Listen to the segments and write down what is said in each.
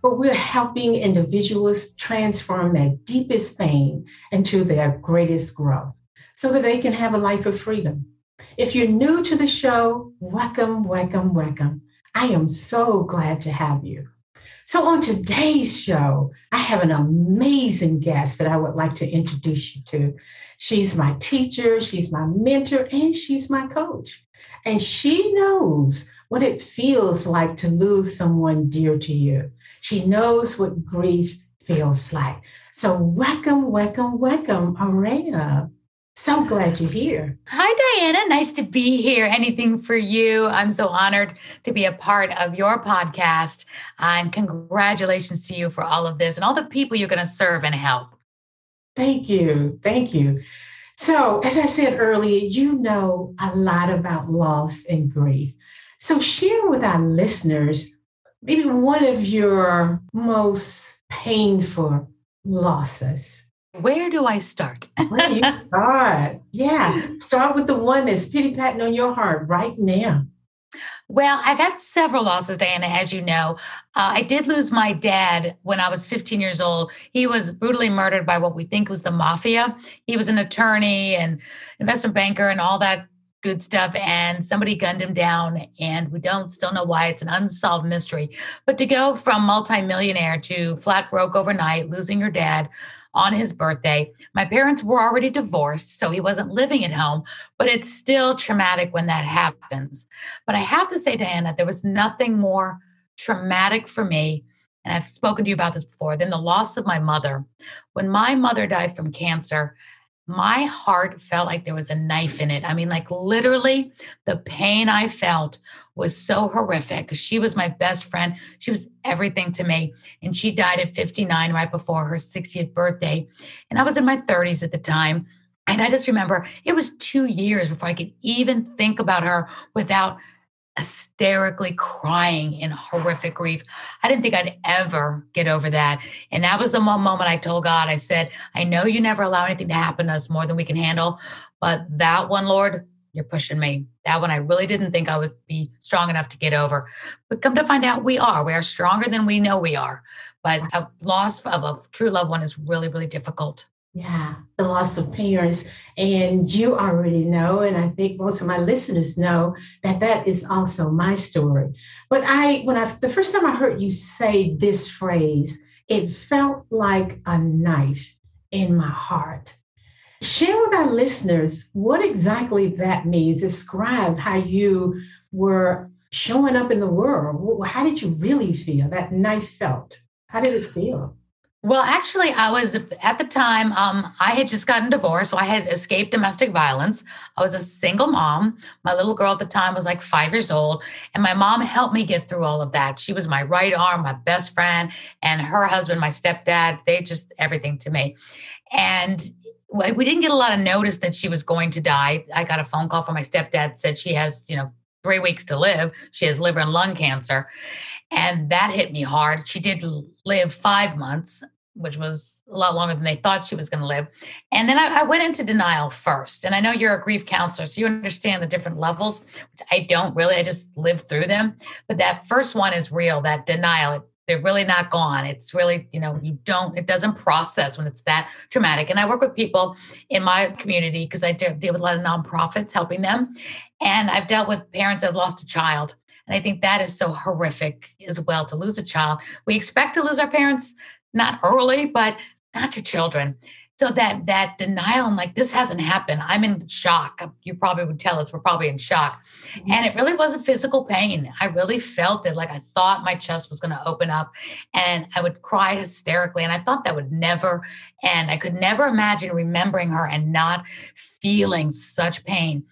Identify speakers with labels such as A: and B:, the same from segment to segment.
A: where we're helping individuals transform their deepest pain into their greatest growth so that they can have a life of freedom. If you're new to the show, welcome, welcome, welcome. I am so glad to have you. So, on today's show, I have an amazing guest that I would like to introduce you to. She's my teacher, she's my mentor, and she's my coach. And she knows what it feels like to lose someone dear to you. She knows what grief feels like. So, welcome, welcome, welcome, Aurea. So glad you're here.
B: Hi, Diana. Nice to be here. Anything for you. I'm so honored to be a part of your podcast. and congratulations to you for all of this and all the people you're going to serve and help.
A: Thank you. Thank you. So, as I said earlier, you know a lot about loss and grief. So, share with our listeners maybe one of your most painful losses.
B: Where do I start?
A: Where do you start? Yeah, start with the one that's pity patting on your heart right now.
B: Well, I've had several losses, Diana, as you know. Uh, I did lose my dad when I was 15 years old. He was brutally murdered by what we think was the mafia. He was an attorney and investment banker and all that good stuff. And somebody gunned him down, and we don't still know why. It's an unsolved mystery. But to go from multimillionaire to flat broke overnight, losing your dad, on his birthday. My parents were already divorced, so he wasn't living at home, but it's still traumatic when that happens. But I have to say, Diana, there was nothing more traumatic for me. And I've spoken to you about this before, than the loss of my mother. When my mother died from cancer, my heart felt like there was a knife in it. I mean, like literally, the pain I felt was so horrific. She was my best friend. She was everything to me. And she died at 59 right before her 60th birthday. And I was in my 30s at the time. And I just remember it was two years before I could even think about her without hysterically crying in horrific grief. I didn't think I'd ever get over that. And that was the moment I told God, I said, I know you never allow anything to happen to us more than we can handle, but that one, Lord, you're pushing me. That one I really didn't think I would be strong enough to get over. But come to find out, we are. We are stronger than we know we are. But a loss of a true loved one is really, really difficult.
A: Yeah, the loss of parents. And you already know, and I think most of my listeners know that that is also my story. But I, when I, the first time I heard you say this phrase, it felt like a knife in my heart. Share with our listeners what exactly that means. Describe how you were showing up in the world. How did you really feel? That knife felt. How did it feel?
B: Well, actually, I was at the time, um, I had just gotten divorced. So I had escaped domestic violence. I was a single mom. My little girl at the time was like five years old. And my mom helped me get through all of that. She was my right arm, my best friend, and her husband, my stepdad, they just everything to me. And we didn't get a lot of notice that she was going to die. I got a phone call from my stepdad, said she has, you know, three weeks to live. She has liver and lung cancer. And that hit me hard. She did live five months, which was a lot longer than they thought she was going to live. And then I, I, went into denial first. And I know you're a grief counselor, so you understand the different levels, I don't really. I just lived through them. But that first one is real, that denial. It, they're really not gone. It's really, you know, you don't, it doesn't process when it's that traumatic. And I work with people in my community because I deal with a lot of nonprofits helping them. And I've dealt with parents that have lost a child. And I think that is so horrific as well to lose a child. We expect to lose our parents not early, but not your children. So that that denial and like this hasn't happened. I'm in shock. You probably would tell us we're probably in shock. Mm-hmm. and it really wasn't physical pain. I really felt it. Like i thought my chest was going to open up and i would cry hysterically and i thought that would never end i could never imagine remembering her and not feeling such pain.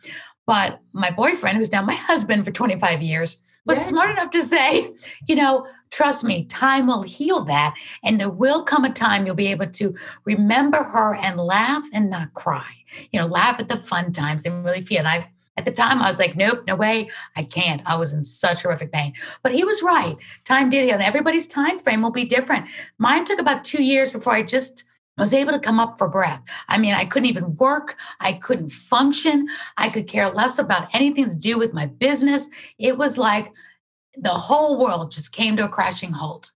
B: But my boyfriend who's now my husband for 25 years was smart enough to say, you know, trust me, time will heal that. And there will come a time you'll be able to remember her and laugh and not cry. You know, laugh at the fun times and really feel. And I, at the time, I was like, nope, no way, I can't. I was in such horrific pain. But he was right. Time did heal. And everybody's time frame will be different. Mine took about two years before I just was able to come up for breath. I mean, I couldn't even work. I couldn't function. I could care less about anything to do with my business. It was like the whole world just came to a crashing halt.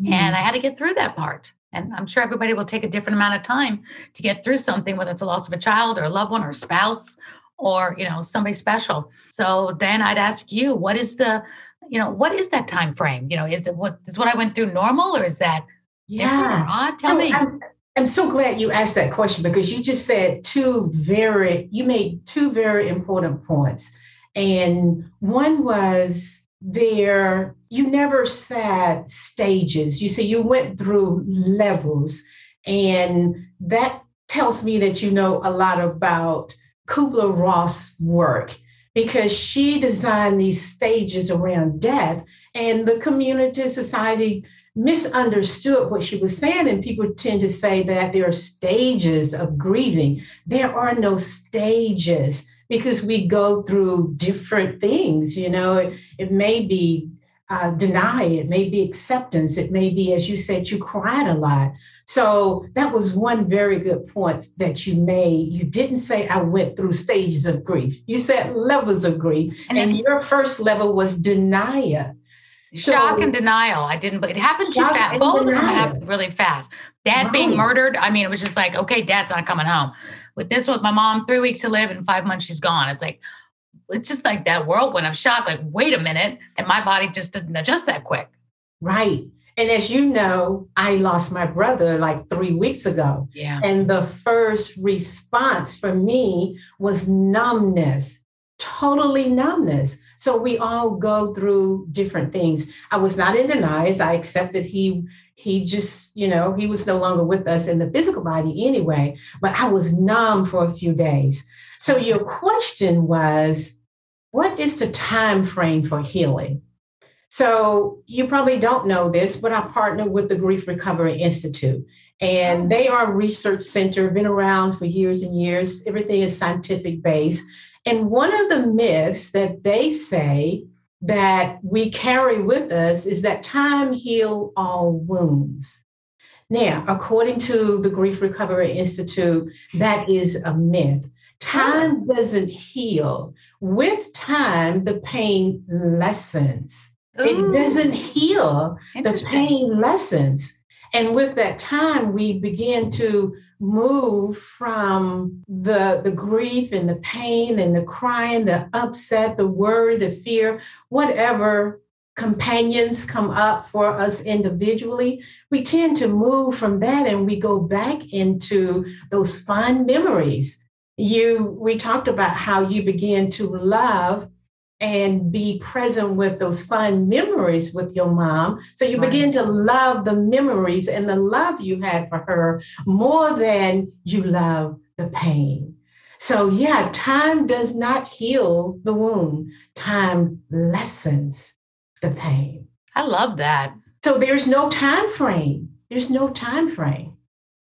B: Mm. And I had to get through that part. And I'm sure everybody will take a different amount of time to get through something, whether it's a loss of a child or a loved one or a spouse or, you know, somebody special. So Dan, I'd ask you, what is the, you know, what is that time frame? You know, is it what is what I went through normal or is that yeah. different or odd? Tell me.
A: I'm, I'm so glad you asked that question because you just said two very, you made two very important points. And one was there, you never said stages. You say you went through levels. And that tells me that you know a lot about Kubler Ross work because she designed these stages around death and the community society misunderstood what she was saying. And people tend to say that there are stages of grieving. There are no stages because we go through different things. You know, it, it may be uh, deny, it may be acceptance, it may be, as you said, you cried a lot. So that was one very good point that you made. You didn't say I went through stages of grief. You said levels of grief, and, and your first level was denial
B: shock and denial. I didn't, it happened too fast. Both of them happened really fast. Dad right. being murdered. I mean, it was just like, okay, dad's not coming home. With this with my mom, three weeks to live and five months she's gone. It's like, it's just like that whirlwind of shock. Like, wait a minute. And my body just didn't adjust that quick.
A: Right. And as you know, I lost my brother like three weeks ago.
B: Yeah.
A: And the first response for me was numbness, totally numbness. So we all go through different things. I was not in denial. I accepted he he just, you know, he was no longer with us in the physical body anyway, but I was numb for a few days. So your question was, what is the time frame for healing? So you probably don't know this, but I partner with the Grief Recovery Institute. And they are a research center, been around for years and years. Everything is scientific based. And one of the myths that they say that we carry with us is that time heal all wounds. Now, according to the Grief Recovery Institute, that is a myth. Time doesn't heal. With time, the pain lessens. Ooh. It doesn't heal, the pain lessens. And with that time, we begin to move from the, the grief and the pain and the crying, the upset, the worry, the fear, whatever companions come up for us individually, we tend to move from that and we go back into those fond memories. You we talked about how you begin to love and be present with those fun memories with your mom. So you right. begin to love the memories and the love you had for her more than you love the pain. So, yeah, time does not heal the wound, time lessens the pain.
B: I love that.
A: So, there's no time frame. There's no time frame.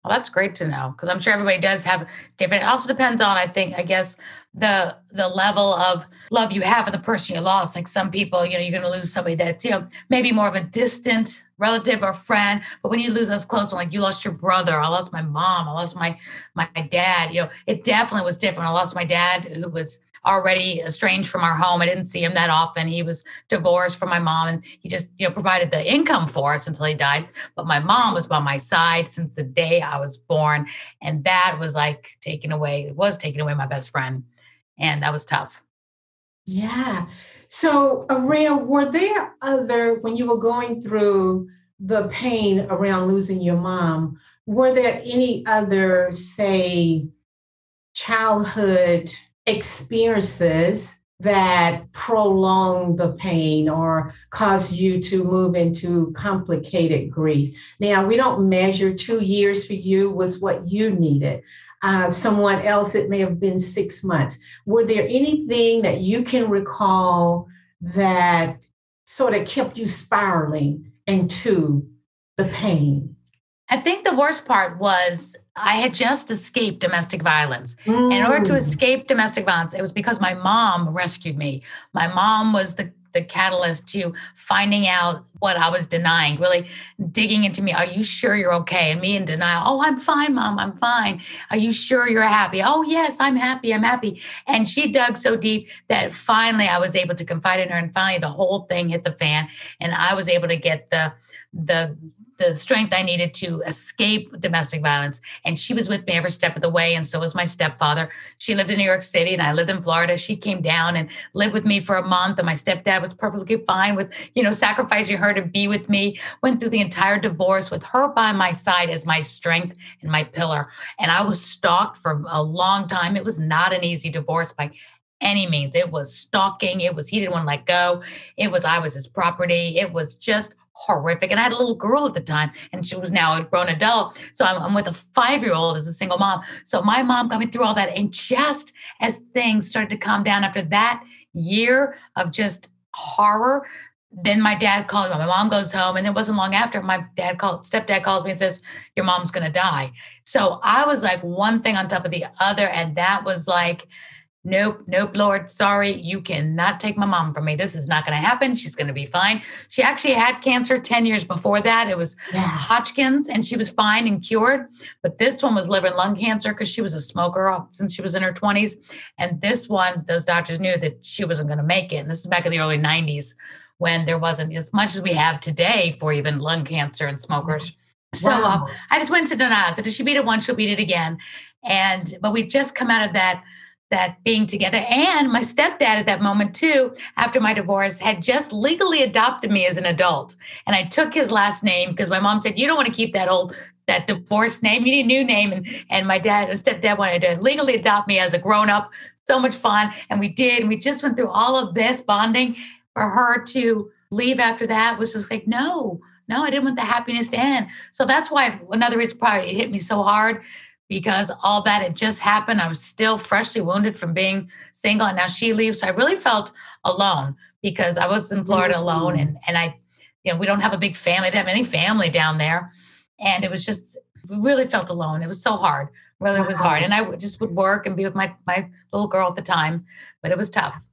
B: Well, that's great to know because I'm sure everybody does have different. It also depends on, I think, I guess the the level of love you have for the person you lost. Like some people, you know, you're going to lose somebody that's you know maybe more of a distant relative or friend. But when you lose those close, like you lost your brother, I lost my mom, I lost my my dad. You know, it definitely was different. I lost my dad, who was already estranged from our home. I didn't see him that often. He was divorced from my mom and he just, you know, provided the income for us until he died. But my mom was by my side since the day I was born. And that was like taking away, it was taking away my best friend. And that was tough.
A: Yeah. So, Aurea, were there other, when you were going through the pain around losing your mom, were there any other, say, childhood experiences that prolong the pain or cause you to move into complicated grief? Now, we don't measure two years for you was what you needed. Uh, someone else, it may have been six months. Were there anything that you can recall that sort of kept you spiraling into the pain?
B: I think the worst part was I had just escaped domestic violence. Mm. In order to mm. escape domestic violence, it was because my mom rescued me. My mom was the the catalyst to finding out what I was denying, really digging into me. Are you sure you're okay? And me in denial. Oh, I'm fine, mom. I'm fine. Are you sure you're happy? Oh, yes, I'm happy. I'm happy. And she dug so deep that finally I was able to confide in her. And finally the whole thing hit the fan. And I was able to get the the the strength I needed to escape domestic violence. And she was with me every step of the way. And so was my stepfather. She lived in New York City and I lived in Florida. She came down and lived with me for a month. And my stepdad was perfectly fine with, you know, sacrificing her to be with me. Went through the entire divorce with her by my side as my strength and my pillar. And I was stalked for a long time. It was not an easy divorce by any means. It was stalking. It was he didn't want to let go. It was I was his property. It was just horrific. And I had a little girl at the time, and she was now a grown adult. So I'm, I'm with a five year old as a single mom. So my mom got me through all that. And just as things started to calm down after that year of just horror, then my dad called me. My mom goes home, and it wasn't long after my dad called, stepdad calls me and says, Your mom's gonna die. So I was like one thing on top of the other. And that was like, Nope, nope, Lord, sorry, you cannot take my mom from me. This is not going to happen. She's going to be fine. She actually had cancer 10 years before that. It was yeah. Hodgkin's and she was fine and cured. But this one was liver and lung cancer because she was a smoker since she was in her 20s. And this one, those doctors knew that she wasn't going to make it. And this is back in the early 90s when there wasn't as much as we have today for even lung cancer and smokers. So wow. uh, I just went to. So did she beat it once? She'll beat it again. And, but we just come out of that that being together. And my stepdad at that moment, too, after my divorce, had just legally adopted me as an adult. And I took his last name because my mom said, You don't want to keep that old that divorce name. You need a new name. And, and my dad, stepdad wanted to legally adopt me as a grown up. So much fun. And we did. And we just went through all of this bonding for her to leave after that was just like, no, no, I didn't want the happiness to end. So that's why another reason probably it hit me so hard because all that had just happened. I was still freshly wounded from being single, and now she leaves. So I really felt alone because I was in Florida alone, mm. and and I, you know, we don't have a big family. I didn't have any family down there, and it was just we really felt alone. It was so hard. Really, it was hard, and I just would work and be with my my little girl at the time, but it was tough.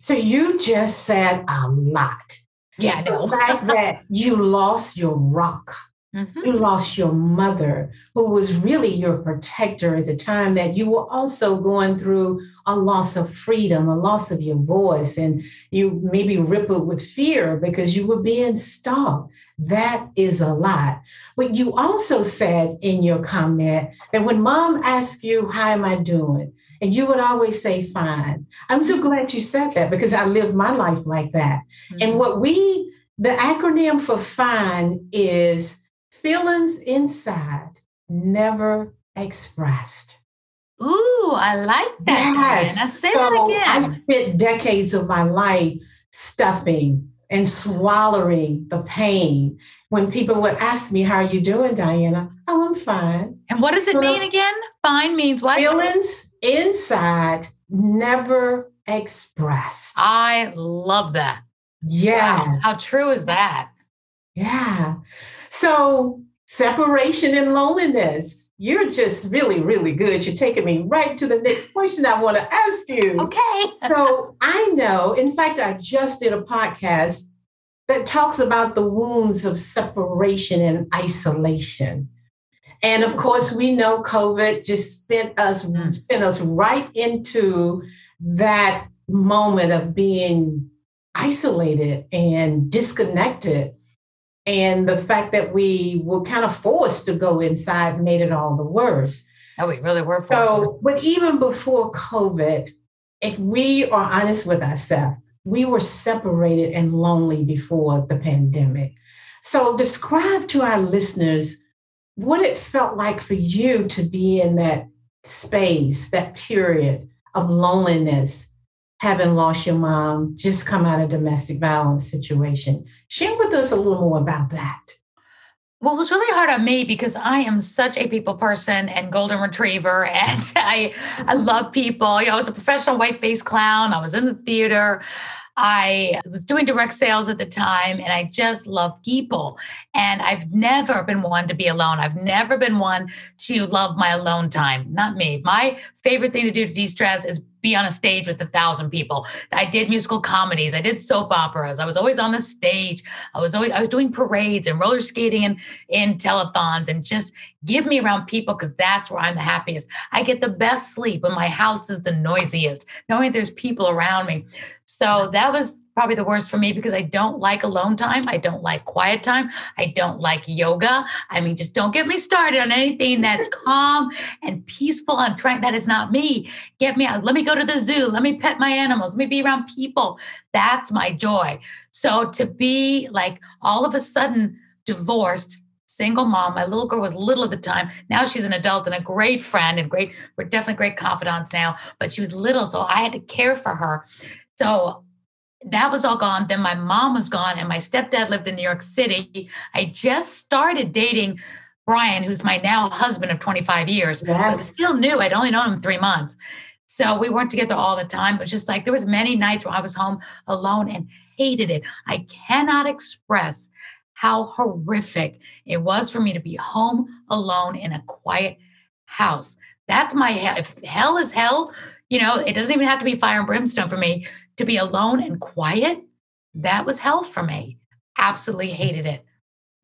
A: So you just said a lot.
B: Yeah, I know.
A: The fact that you lost your rock Mm-hmm. You lost your mother, who was really your protector at the time that you were also going through a loss of freedom, a loss of your voice, and you maybe rippled with fear because you were being stalked. That is a lot. But you also said in your comment that when mom asked you, How am I doing? And you would always say, Fine. I'm so glad you said that because I lived my life like that. Mm-hmm. And what we, the acronym for FINE is feelings inside never expressed.
B: Ooh, I like that. Yes. I say so that again.
A: I spent decades of my life stuffing and swallowing the pain. When people would ask me, How are you doing, Diana? Oh, I'm fine.
B: And what does it so mean again? Fine means what?
A: Feelings inside never expressed.
B: I love that.
A: Yeah.
B: Wow. How true is that?
A: Yeah. So, separation and loneliness. You're just really, really good. You're taking me right to the next question I want to ask you.
B: Okay.
A: so, I know, in fact, I just did a podcast that talks about the wounds of separation and isolation. And of course, we know COVID just spent us, mm. sent us right into that moment of being isolated and disconnected. And the fact that we were kind of forced to go inside made it all the worse.
B: Oh, we really were
A: forced. So, but even before COVID, if we are honest with ourselves, we were separated and lonely before the pandemic. So, describe to our listeners what it felt like for you to be in that space, that period of loneliness, having lost your mom, just come out of domestic violence situation. Share with us a little more about that.
B: Well, it was really hard on me because I am such a people person and golden retriever, and I I love people. You know, I was a professional white face clown. I was in the theater. I was doing direct sales at the time and I just love people. And I've never been one to be alone. I've never been one to love my alone time. Not me. My favorite thing to do to de stress is be on a stage with a thousand people. I did musical comedies. I did soap operas. I was always on the stage. I was always I was doing parades and roller skating and in telethons and just give me around people because that's where I'm the happiest. I get the best sleep when my house is the noisiest, knowing there's people around me. So that was probably the worst for me because I don't like alone time. I don't like quiet time. I don't like yoga. I mean, just don't get me started on anything that's calm and peaceful. I'm trying, that is not me. Get me out. Let me go to the zoo. Let me pet my animals. Let me be around people. That's my joy. So to be like all of a sudden divorced, single mom. My little girl was little at the time. Now she's an adult and a great friend and great, we're definitely great confidants now, but she was little. So I had to care for her. So that was all gone. Then my mom was gone, and my stepdad lived in New York City. I just started dating Brian, who's my now husband of 25 years. Yes. I still new. I'd only known him three months. So we weren't together all the time, but just like there was many nights where I was home alone and hated it. I cannot express how horrific it was for me to be home alone in a quiet house. That's my hell. If hell is hell, you know, it doesn't even have to be fire and brimstone for me to be alone and quiet. That was hell for me. Absolutely hated it.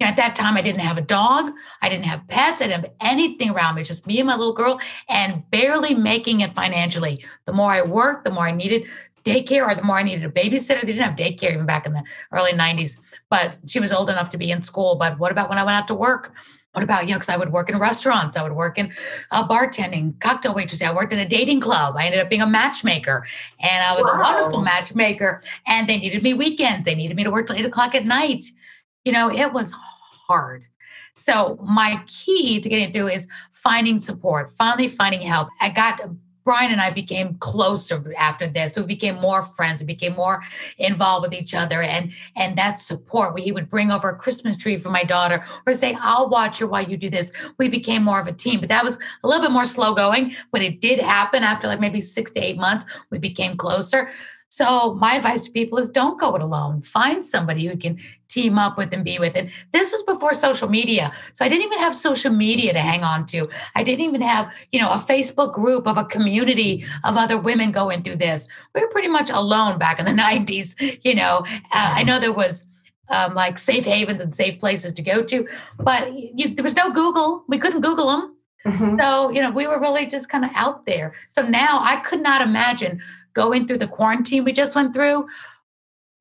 B: And at that time, I didn't have a dog. I didn't have pets. I didn't have anything around me. Just me and my little girl and barely making it financially. The more I worked, the more I needed daycare or the more I needed a babysitter. They didn't have daycare even back in the early 90s, but she was old enough to be in school. But what about when I went out to work? What about, you know, because I would work in restaurants, I would work in uh, bartending, cocktail waitressing. I worked in a dating club. I ended up being a matchmaker and I was wow. a wonderful matchmaker. And they needed me weekends. They needed me to work till eight o'clock at night. You know, it was hard. So my key to getting through is finding support, finally finding help. I got Brian and I became closer after this. We became more friends. We became more involved with each other, and and that support. We, he would bring over a Christmas tree for my daughter, or say, "I'll watch her while you do this." We became more of a team, but that was a little bit more slow going. But it did happen after like maybe six to eight months. We became closer. So my advice to people is don't go it alone. Find somebody who can team up with and be with. And this was before social media. So I didn't even have social media to hang on to. I didn't even have, you know, a Facebook group of a community of other women going through this. We were pretty much alone back in the 90s. You know, uh, I know there was um, like safe havens and safe places to go to, but you, there was no Google. We couldn't Google them. Mm-hmm. So, you know, we were really just kind of out there. So now I could not imagine going through the quarantine we just went through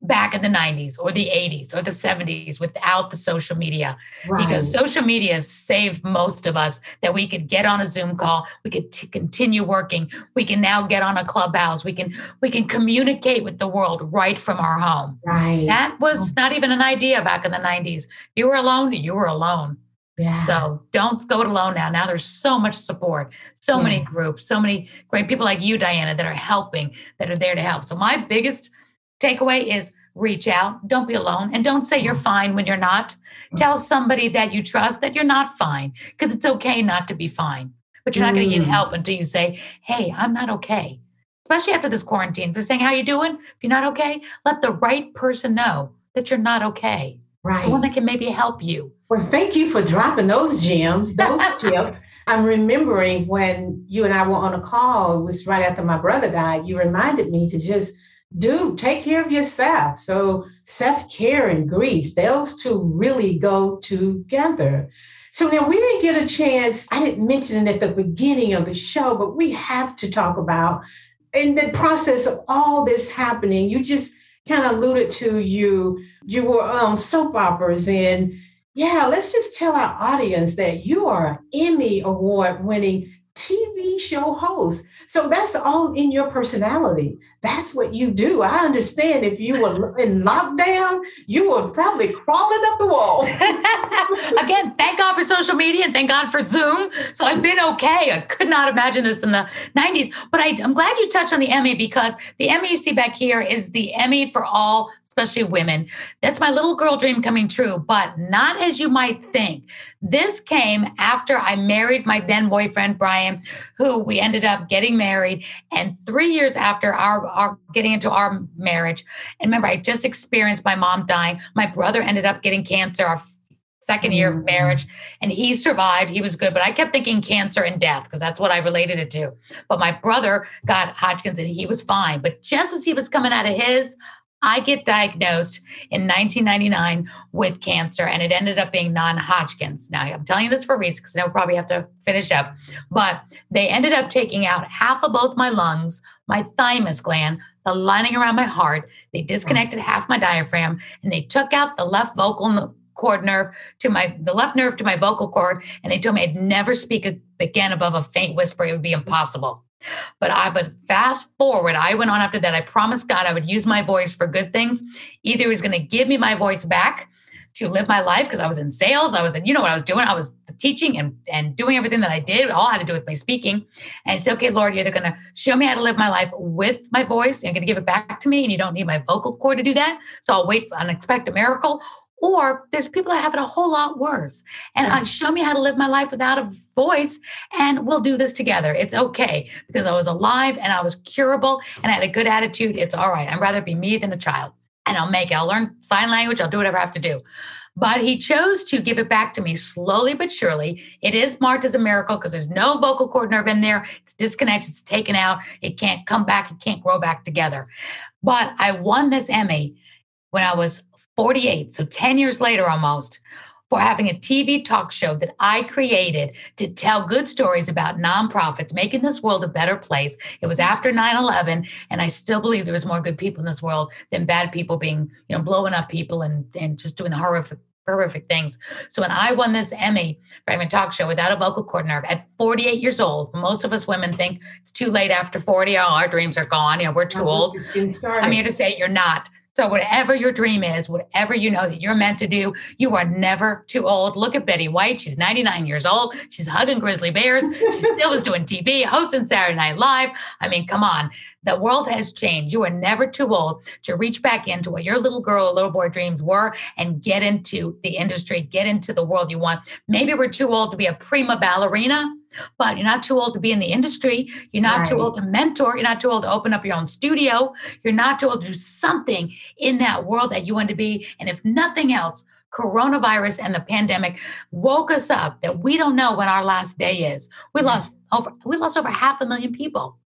B: back in the 90s or the 80s or the 70s without the social media. Right. because social media saved most of us that we could get on a zoom call we could t- continue working we can now get on a clubhouse we can we can communicate with the world right from our home.
A: Right.
B: That was oh. not even an idea back in the 90s you were alone you were alone yeah. So don't go it alone now. Now there's so much support, so yeah. many groups, so many great people like you, Diana, that are helping, that are there to help. So my biggest takeaway is reach out, don't be alone, and don't say you're fine when you're not. Tell somebody that you trust that you're not fine, because it's okay not to be fine. But you're not going to get mm. help until you say, "Hey, I'm not okay." Especially after this quarantine, if they're saying, "How you doing?" If you're not okay, let the right person know that you're not okay.
A: Right.
B: The one that can maybe help you.
A: Well, thank you for dropping those gems, those tips. I'm remembering when you and I were on a call, it was right after my brother died. You reminded me to just do take care of yourself. So self-care and grief, those two really go together. So now we didn't get a chance, I didn't mention it at the beginning of the show, but we have to talk about in the process of all this happening, you just kind of alluded to you you were on soap operas and yeah, let's just tell our audience that you are an Emmy award winning TV show host. So that's all in your personality. That's what you do. I understand if you were in lockdown, you were probably crawling up the wall.
B: Again, thank God for social media and thank God for Zoom. So I've been okay. I could not imagine this in the 90s. But I, am glad you touched on the Emmy because the Emmy you see back here is the Emmy for all especially women. That's my little girl dream coming true, but not as you might think. This came after I married my then boyfriend, Brian, who we ended up getting married. And three years after our, our getting into our marriage, and remember, I just experienced my mom dying. My brother ended up getting cancer, our second year of mm-hmm. marriage and he survived he was good but i kept thinking cancer and death because that's what i related it to but my brother got hodgkin's and he was fine but just as he was coming out of his I get diagnosed in 1999 with cancer, and it ended up being non Hodgkin's. Now, I'm telling you this for a reason because I will probably have to finish up. But they ended up taking out half of both my lungs, my thymus gland, the lining around my heart. They disconnected half my diaphragm, and they took out the left vocal cord nerve to my the left nerve to my vocal cord, and they told me I'd never speak again above a faint whisper. It would be impossible. But I would fast forward. I went on after that. I promised God I would use my voice for good things. Either he was going to give me my voice back to live my life because I was in sales. I was in, you know what I was doing. I was teaching and, and doing everything that I did. All had to do with my speaking. And it's okay, Lord, you're either going to show me how to live my life with my voice. You're going to give it back to me and you don't need my vocal cord to do that. So I'll wait for an expected miracle. Or there's people that have it a whole lot worse. And uh, show me how to live my life without a voice, and we'll do this together. It's okay because I was alive and I was curable and I had a good attitude. It's all right. I'd rather be me than a child. And I'll make it. I'll learn sign language. I'll do whatever I have to do. But he chose to give it back to me slowly but surely. It is marked as a miracle because there's no vocal cord nerve in there. It's disconnected, it's taken out. It can't come back, it can't grow back together. But I won this Emmy when I was 48, so 10 years later almost, for having a TV talk show that I created to tell good stories about nonprofits, making this world a better place. It was after 9 11, and I still believe there was more good people in this world than bad people being, you know, blowing up people and, and just doing the horrific horrific things. So when I won this Emmy for having a talk show without a vocal cord nerve at 48 years old, most of us women think it's too late after 40. Oh, our dreams are gone. You know, we're too old. I'm here to say you're not. So, whatever your dream is, whatever you know that you're meant to do, you are never too old. Look at Betty White. She's 99 years old. She's hugging grizzly bears. She still was doing TV, hosting Saturday Night Live. I mean, come on. The world has changed. You are never too old to reach back into what your little girl or little boy dreams were and get into the industry, get into the world you want. Maybe we're too old to be a prima ballerina but you're not too old to be in the industry. You're not right. too old to mentor. You're not too old to open up your own studio. You're not too old to do something in that world that you want to be. And if nothing else, coronavirus and the pandemic woke us up that we don't know when our last day is. We mm-hmm. lost over we lost over half a million people.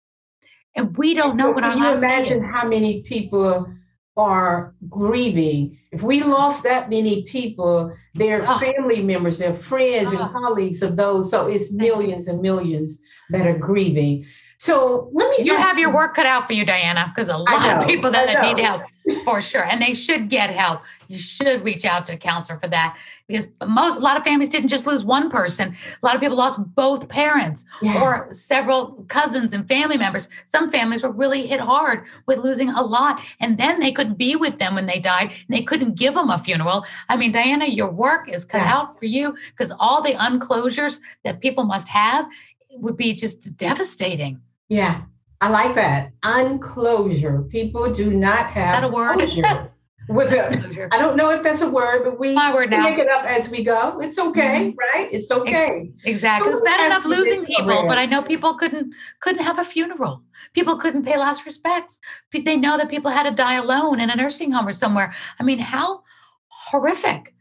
B: And we don't know when our last day is.
A: Imagine how many people are grieving. If we lost that many people, their oh. family members, their friends oh. and ah. colleagues of those, so it's millions and millions that are grieving. So let me.
B: You have your work cut out for you, Diana, because a lot of people that need help for sure, and they should get help. You should reach out to a counselor for that because most a lot of families didn't just lose one person. A lot of people lost both parents yeah. or several cousins and family members. Some families were really hit hard with losing a lot, and then they couldn't be with them when they died, and they couldn't give them a funeral. I mean, Diana, your work is cut yeah. out for you because all the unclosures that people must have would be just devastating.
A: Yeah, I like that. Unclosure. People do not have
B: Is that a word.
A: with it. I don't know if that's a word, but we
B: My word now.
A: pick it up as we go. It's okay, mm-hmm. right? It's okay.
B: Exactly. So it's bad enough losing people, but I know people couldn't couldn't have a funeral. People couldn't pay last respects. They know that people had to die alone in a nursing home or somewhere. I mean, how horrific.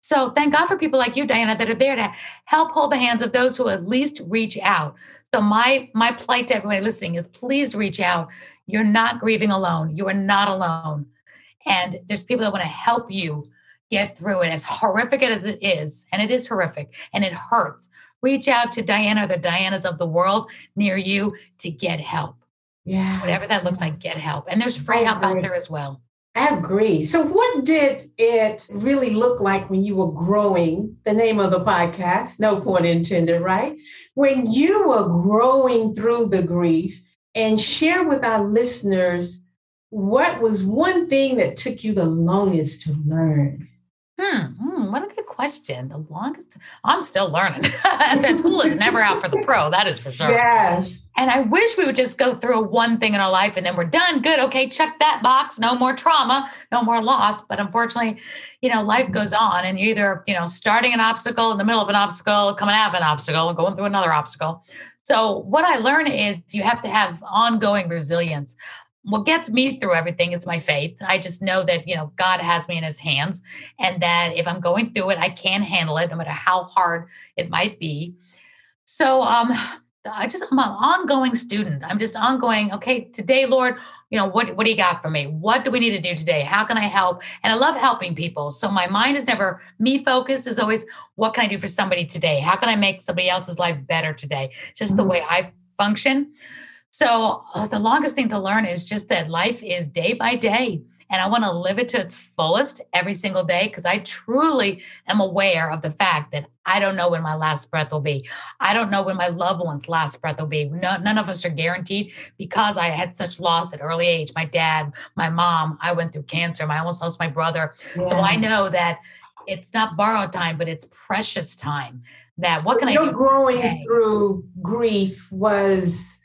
B: So thank God for people like you, Diana, that are there to help hold the hands of those who at least reach out. So my my plight to everybody listening is please reach out. You're not grieving alone. You are not alone. And there's people that want to help you get through it as horrific as it is. And it is horrific and it hurts. Reach out to Diana or the Dianas of the world near you to get help. Yeah. Whatever that looks like, get help. And there's free help out there as well.
A: I agree. So, what did it really look like when you were growing? The name of the podcast, no point intended, right? When you were growing through the grief, and share with our listeners what was one thing that took you the longest to learn?
B: Hmm, hmm, what a good question. The longest, I'm still learning. school is never out for the pro, that is for sure.
A: Yes.
B: And I wish we would just go through one thing in our life and then we're done. Good. Okay, check that box. No more trauma, no more loss. But unfortunately, you know, life goes on and you're either, you know, starting an obstacle in the middle of an obstacle, coming out of an obstacle, and going through another obstacle. So, what I learned is you have to have ongoing resilience what gets me through everything is my faith. I just know that, you know, God has me in his hands and that if I'm going through it, I can handle it no matter how hard it might be. So um I just I'm an ongoing student. I'm just ongoing, okay, today, Lord, you know, what what do you got for me? What do we need to do today? How can I help? And I love helping people. So my mind is never me focused, is always what can I do for somebody today? How can I make somebody else's life better today? Just the mm-hmm. way I function. So uh, the longest thing to learn is just that life is day by day. And I want to live it to its fullest every single day because I truly am aware of the fact that I don't know when my last breath will be. I don't know when my loved one's last breath will be. No, none of us are guaranteed because I had such loss at early age. My dad, my mom, I went through cancer. I almost lost my brother. Yeah. So I know that it's not borrowed time, but it's precious time. That what can I do?
A: Growing today? through grief was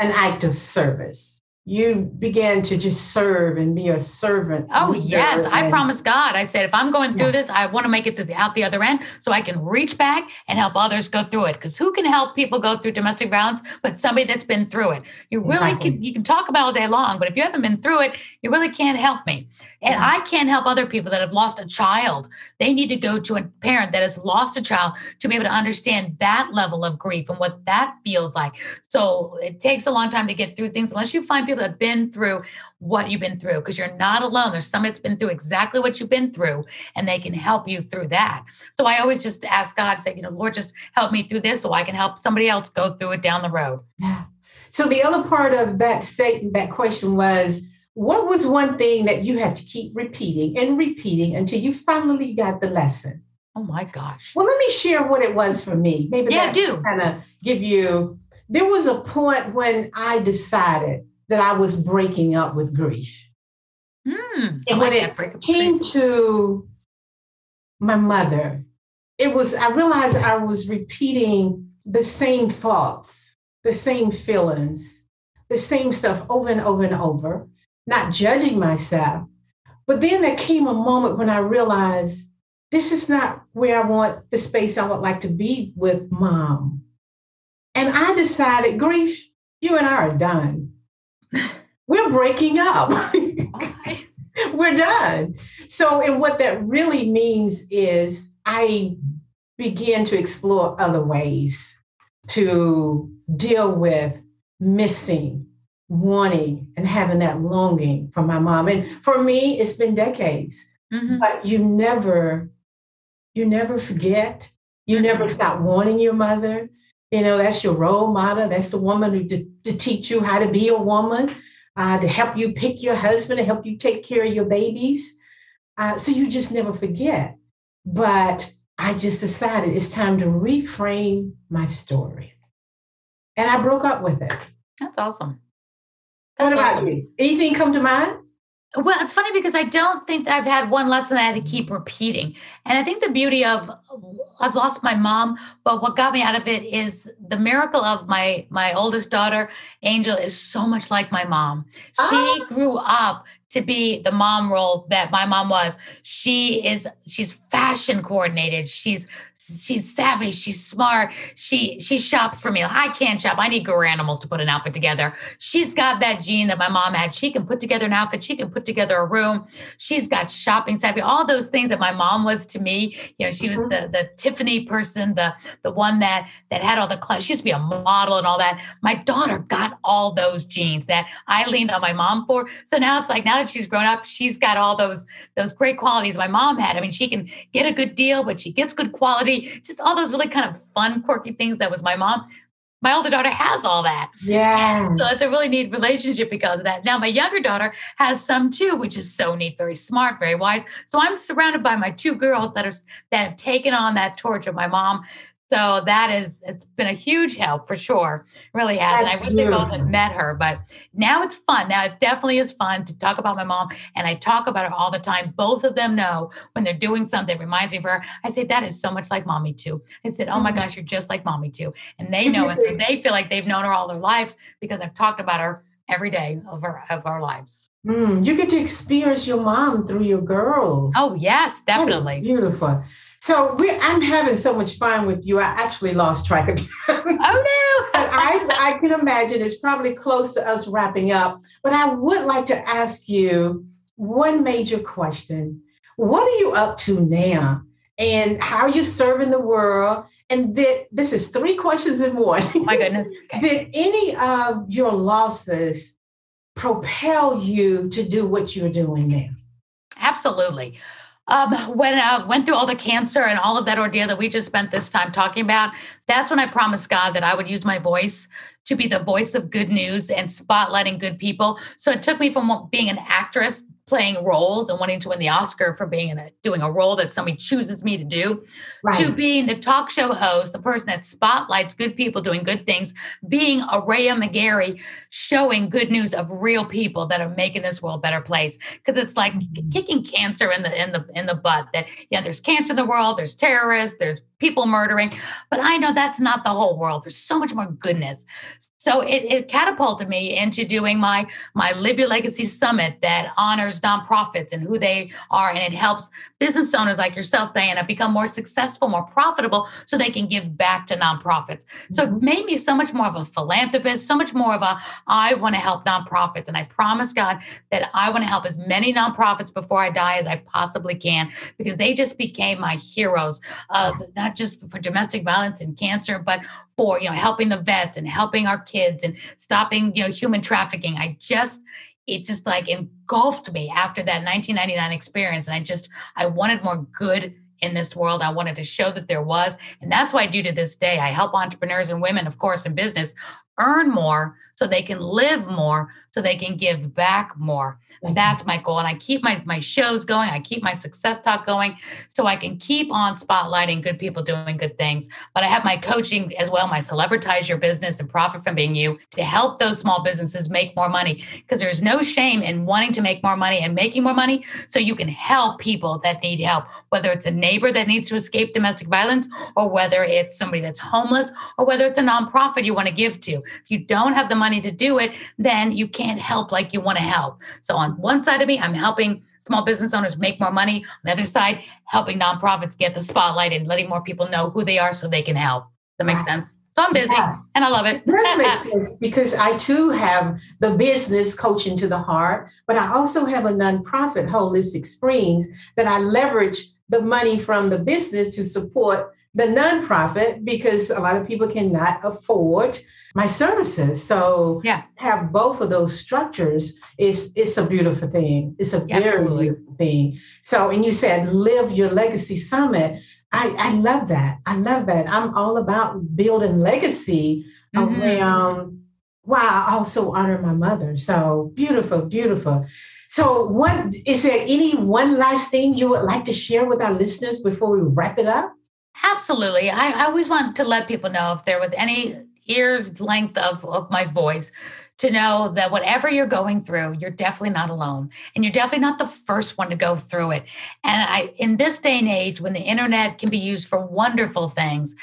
A: an act of service. You began to just serve and be a servant.
B: Oh yes, I promised God. I said, if I'm going through this, I want to make it to the, out the other end so I can reach back and help others go through it. Because who can help people go through domestic violence but somebody that's been through it? You really exactly. can. You can talk about all day long, but if you haven't been through it, you really can't help me. And yeah. I can't help other people that have lost a child. They need to go to a parent that has lost a child to be able to understand that level of grief and what that feels like. So it takes a long time to get through things unless you find people that have been through what you've been through because you're not alone. There's somebody that's been through exactly what you've been through and they can help you through that. So I always just ask God, say, you know, Lord, just help me through this so I can help somebody else go through it down the road.
A: Yeah. So the other part of that statement, that question was, what was one thing that you had to keep repeating and repeating until you finally got the lesson?
B: Oh my gosh.
A: Well, let me share what it was for me. Maybe
B: yeah, do
A: kind of give you. There was a point when I decided that I was breaking up with grief.
B: Mm,
A: and when it came to my mother, it was, I realized I was repeating the same thoughts, the same feelings, the same stuff over and over and over not judging myself. But then there came a moment when I realized this is not where I want the space I would like to be with mom. And I decided, grief, you and I are done. We're breaking up. We're done. So, and what that really means is I began to explore other ways to deal with missing wanting and having that longing for my mom. And for me, it's been decades. Mm-hmm. But you never, you never forget. You mm-hmm. never stop wanting your mother. You know, that's your role model. That's the woman who to, to teach you how to be a woman, uh, to help you pick your husband, to help you take care of your babies. Uh, so you just never forget. But I just decided it's time to reframe my story. And I broke up with it.
B: That's awesome.
A: What about you? Anything come to mind?
B: Well, it's funny because I don't think I've had one lesson I had to keep repeating. And I think the beauty of I've lost my mom, but what got me out of it is the miracle of my my oldest daughter, Angel, is so much like my mom. She oh. grew up to be the mom role that my mom was. She is she's fashion coordinated. She's she's savvy she's smart she she shops for me. I can't shop i need Garanimals to put an outfit together. She's got that gene that my mom had she can put together an outfit she can put together a room. She's got shopping savvy all those things that my mom was to me. You know she was mm-hmm. the the tiffany person the the one that that had all the clothes. She used to be a model and all that. My daughter got all those genes that i leaned on my mom for. So now it's like now that she's grown up she's got all those those great qualities my mom had. I mean she can get a good deal but she gets good quality just all those really kind of fun, quirky things that was my mom. my older daughter has all that.
A: Yeah.
B: So it's a really neat relationship because of that. Now, my younger daughter has some too, which is so neat, very smart, very wise. So I'm surrounded by my two girls that are that have taken on that torch of my mom so that is, it's been a huge help for sure. really has. That's and I wish beautiful. they both had met her, but now it's fun. Now it definitely is fun to talk about my mom. And I talk about her all the time. Both of them know when they're doing something reminds me of her. I say, that is so much like mommy too. I said, oh my mm-hmm. gosh, you're just like mommy too. And they know it. So they feel like they've known her all their lives because I've talked about her every day of our, of our lives.
A: Mm, you get to experience your mom through your girls.
B: Oh yes, definitely.
A: Beautiful. So we, I'm having so much fun with you. I actually lost track of
B: time. Oh
A: no! I, I can imagine it's probably close to us wrapping up. But I would like to ask you one major question: What are you up to now, and how are you serving the world? And that this is three questions in one.
B: Oh my goodness!
A: Okay. Did any of your losses propel you to do what you're doing now?
B: Absolutely um, when I went through all the cancer and all of that ordeal that we just spent this time talking about, that's when I promised God that I would use my voice to be the voice of good news and spotlighting good people. So it took me from being an actress playing roles and wanting to win the Oscar for being in a doing a role that somebody chooses me to do, right. to being the talk show host, the person that spotlights good people doing good things, being Aurea McGarry, showing good news of real people that are making this world a better place. Because it's like mm-hmm. kicking cancer in the in the in the butt. That yeah, there's cancer in the world, there's terrorists, there's people murdering, but I know that's not the whole world. There's so much more goodness. So it, it, catapulted me into doing my my Live Your Legacy Summit that honors nonprofits and who they are, and it helps business owners like yourself, Diana, become more successful, more profitable, so they can give back to nonprofits. So it made me so much more of a philanthropist, so much more of a I want to help nonprofits, and I promise God that I want to help as many nonprofits before I die as I possibly can, because they just became my heroes, uh, not just for domestic violence and cancer, but you know helping the vets and helping our kids and stopping you know human trafficking. I just it just like engulfed me after that 1999 experience and i just i wanted more good in this world. I wanted to show that there was and that's why i do to this day. I help entrepreneurs and women of course in business earn more so they can live more so they can give back more. That's my goal and i keep my my shows going i keep my success talk going so i can keep on spotlighting good people doing good things. But i have my coaching as well my celebritize your business and profit from being you to help those small businesses make more money. Because there's no shame in wanting to make more money and making more money so you can help people that need help whether it's a neighbor that needs to escape domestic violence or whether it's somebody that's homeless or whether it's a nonprofit you want to give to if you don't have the money to do it then you can't help like you want to help so on one side of me, I'm helping small business owners make more money. On the other side, helping nonprofits get the spotlight and letting more people know who they are so they can help. That makes sense. So I'm busy yeah. and I love it.
A: That makes sense because I too have the business coaching to the heart, but I also have a nonprofit, Holistic Springs, that I leverage the money from the business to support the nonprofit because a lot of people cannot afford my services. So
B: yeah,
A: have both of those structures is it's a beautiful thing. It's a very Absolutely. beautiful thing. So and you said live your legacy summit. I, I love that. I love that. I'm all about building legacy mm-hmm. around wow, I also honor my mother. So beautiful, beautiful. So what is there any one last thing you would like to share with our listeners before we wrap it up?
B: Absolutely. I, I always want to let people know if they're with any ears length of, of my voice to know that whatever you're going through, you're definitely not alone. And you're definitely not the first one to go through it. And I in this day and age when the internet can be used for wonderful things,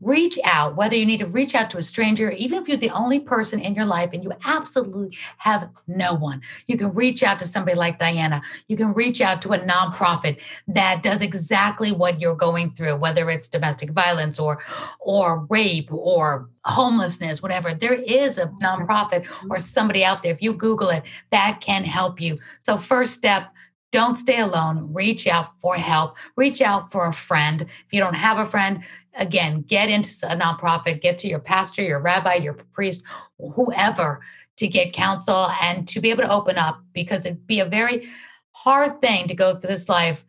B: reach out, whether you need to reach out to a stranger, even if you're the only person in your life and you absolutely have no one. You can reach out to somebody like Diana. You can reach out to a nonprofit that does exactly what you're going through, whether it's domestic violence or or rape or homelessness, whatever. There is a nonprofit mm-hmm. or somebody out there, if you Google it, that can help you. So first step, don't stay alone. Reach out for help. Reach out for a friend. If you don't have a friend, again, get into a nonprofit, get to your pastor, your rabbi, your priest, whoever to get counsel and to be able to open up because it'd be a very hard thing to go through this life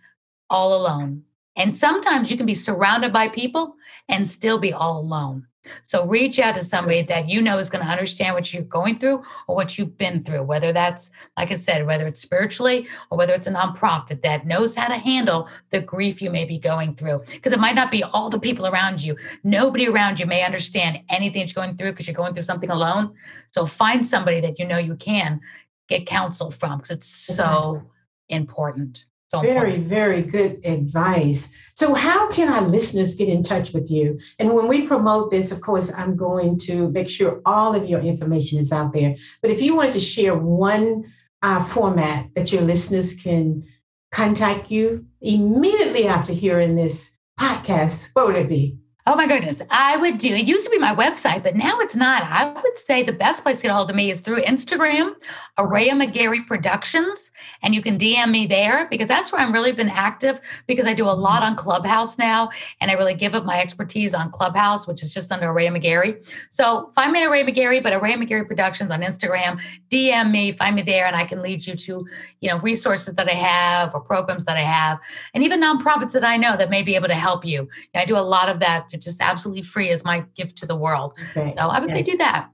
B: all alone. And sometimes you can be surrounded by people and still be all alone. So reach out to somebody that you know is going to understand what you're going through or what you've been through, whether that's, like I said, whether it's spiritually or whether it's a nonprofit that knows how to handle the grief you may be going through. Because it might not be all the people around you. Nobody around you may understand anything that you're going through because you're going through something alone. So find somebody that you know you can get counsel from because it's so important. So
A: very, important. very good advice. So, how can our listeners get in touch with you? And when we promote this, of course, I'm going to make sure all of your information is out there. But if you want to share one uh, format that your listeners can contact you immediately after hearing this podcast, what would it be?
B: Oh my goodness. I would do it used to be my website, but now it's not. I would say the best place to get a hold of me is through Instagram, Aurea McGarry Productions. And you can DM me there because that's where I'm really been active because I do a lot on Clubhouse now. And I really give up my expertise on Clubhouse, which is just under Aurea McGarry. So find me at Aurea McGarry, but Aurea McGarry Productions on Instagram. DM me, find me there, and I can lead you to, you know, resources that I have or programs that I have, and even nonprofits that I know that may be able to help you. I do a lot of that just absolutely free as my gift to the world. Okay. So I would yes. say do that.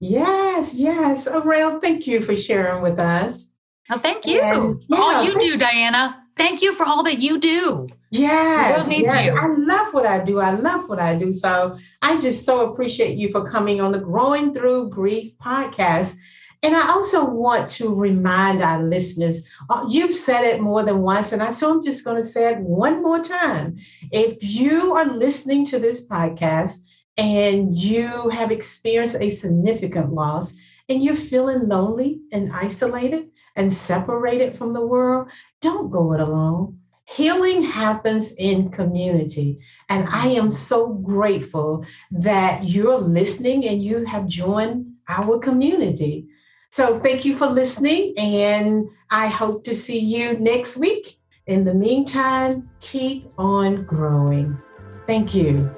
A: Yes, yes. Oh, Aurea, thank you for sharing with us.
B: Oh, thank you. And, yeah, all you do, Diana. Thank you for all that you do.
A: Yeah, yes. I love what I do. I love what I do. So I just so appreciate you for coming on the Growing Through Grief podcast. And I also want to remind our listeners, uh, you've said it more than once, and I so I'm just going to say it one more time. If you are listening to this podcast and you have experienced a significant loss and you're feeling lonely and isolated and separated from the world, don't go it alone. Healing happens in community. And I am so grateful that you're listening and you have joined our community. So thank you for listening, and I hope to see you next week. In the meantime, keep on growing. Thank you.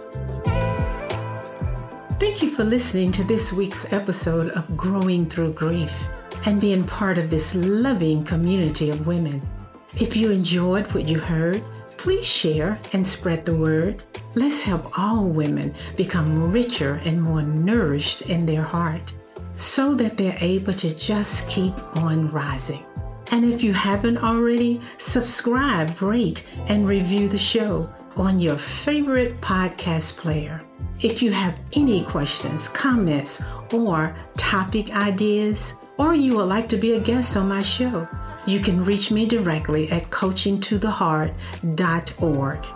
A: Thank you for listening to this week's episode of Growing Through Grief and being part of this loving community of women. If you enjoyed what you heard, please share and spread the word. Let's help all women become richer and more nourished in their heart so that they're able to just keep on rising. And if you haven't already, subscribe, rate, and review the show on your favorite podcast player. If you have any questions, comments, or topic ideas, or you would like to be a guest on my show, you can reach me directly at coachingtotheheart.org.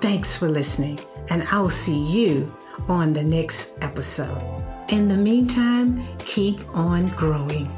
A: Thanks for listening, and I'll see you on the next episode. In the meantime, keep on growing.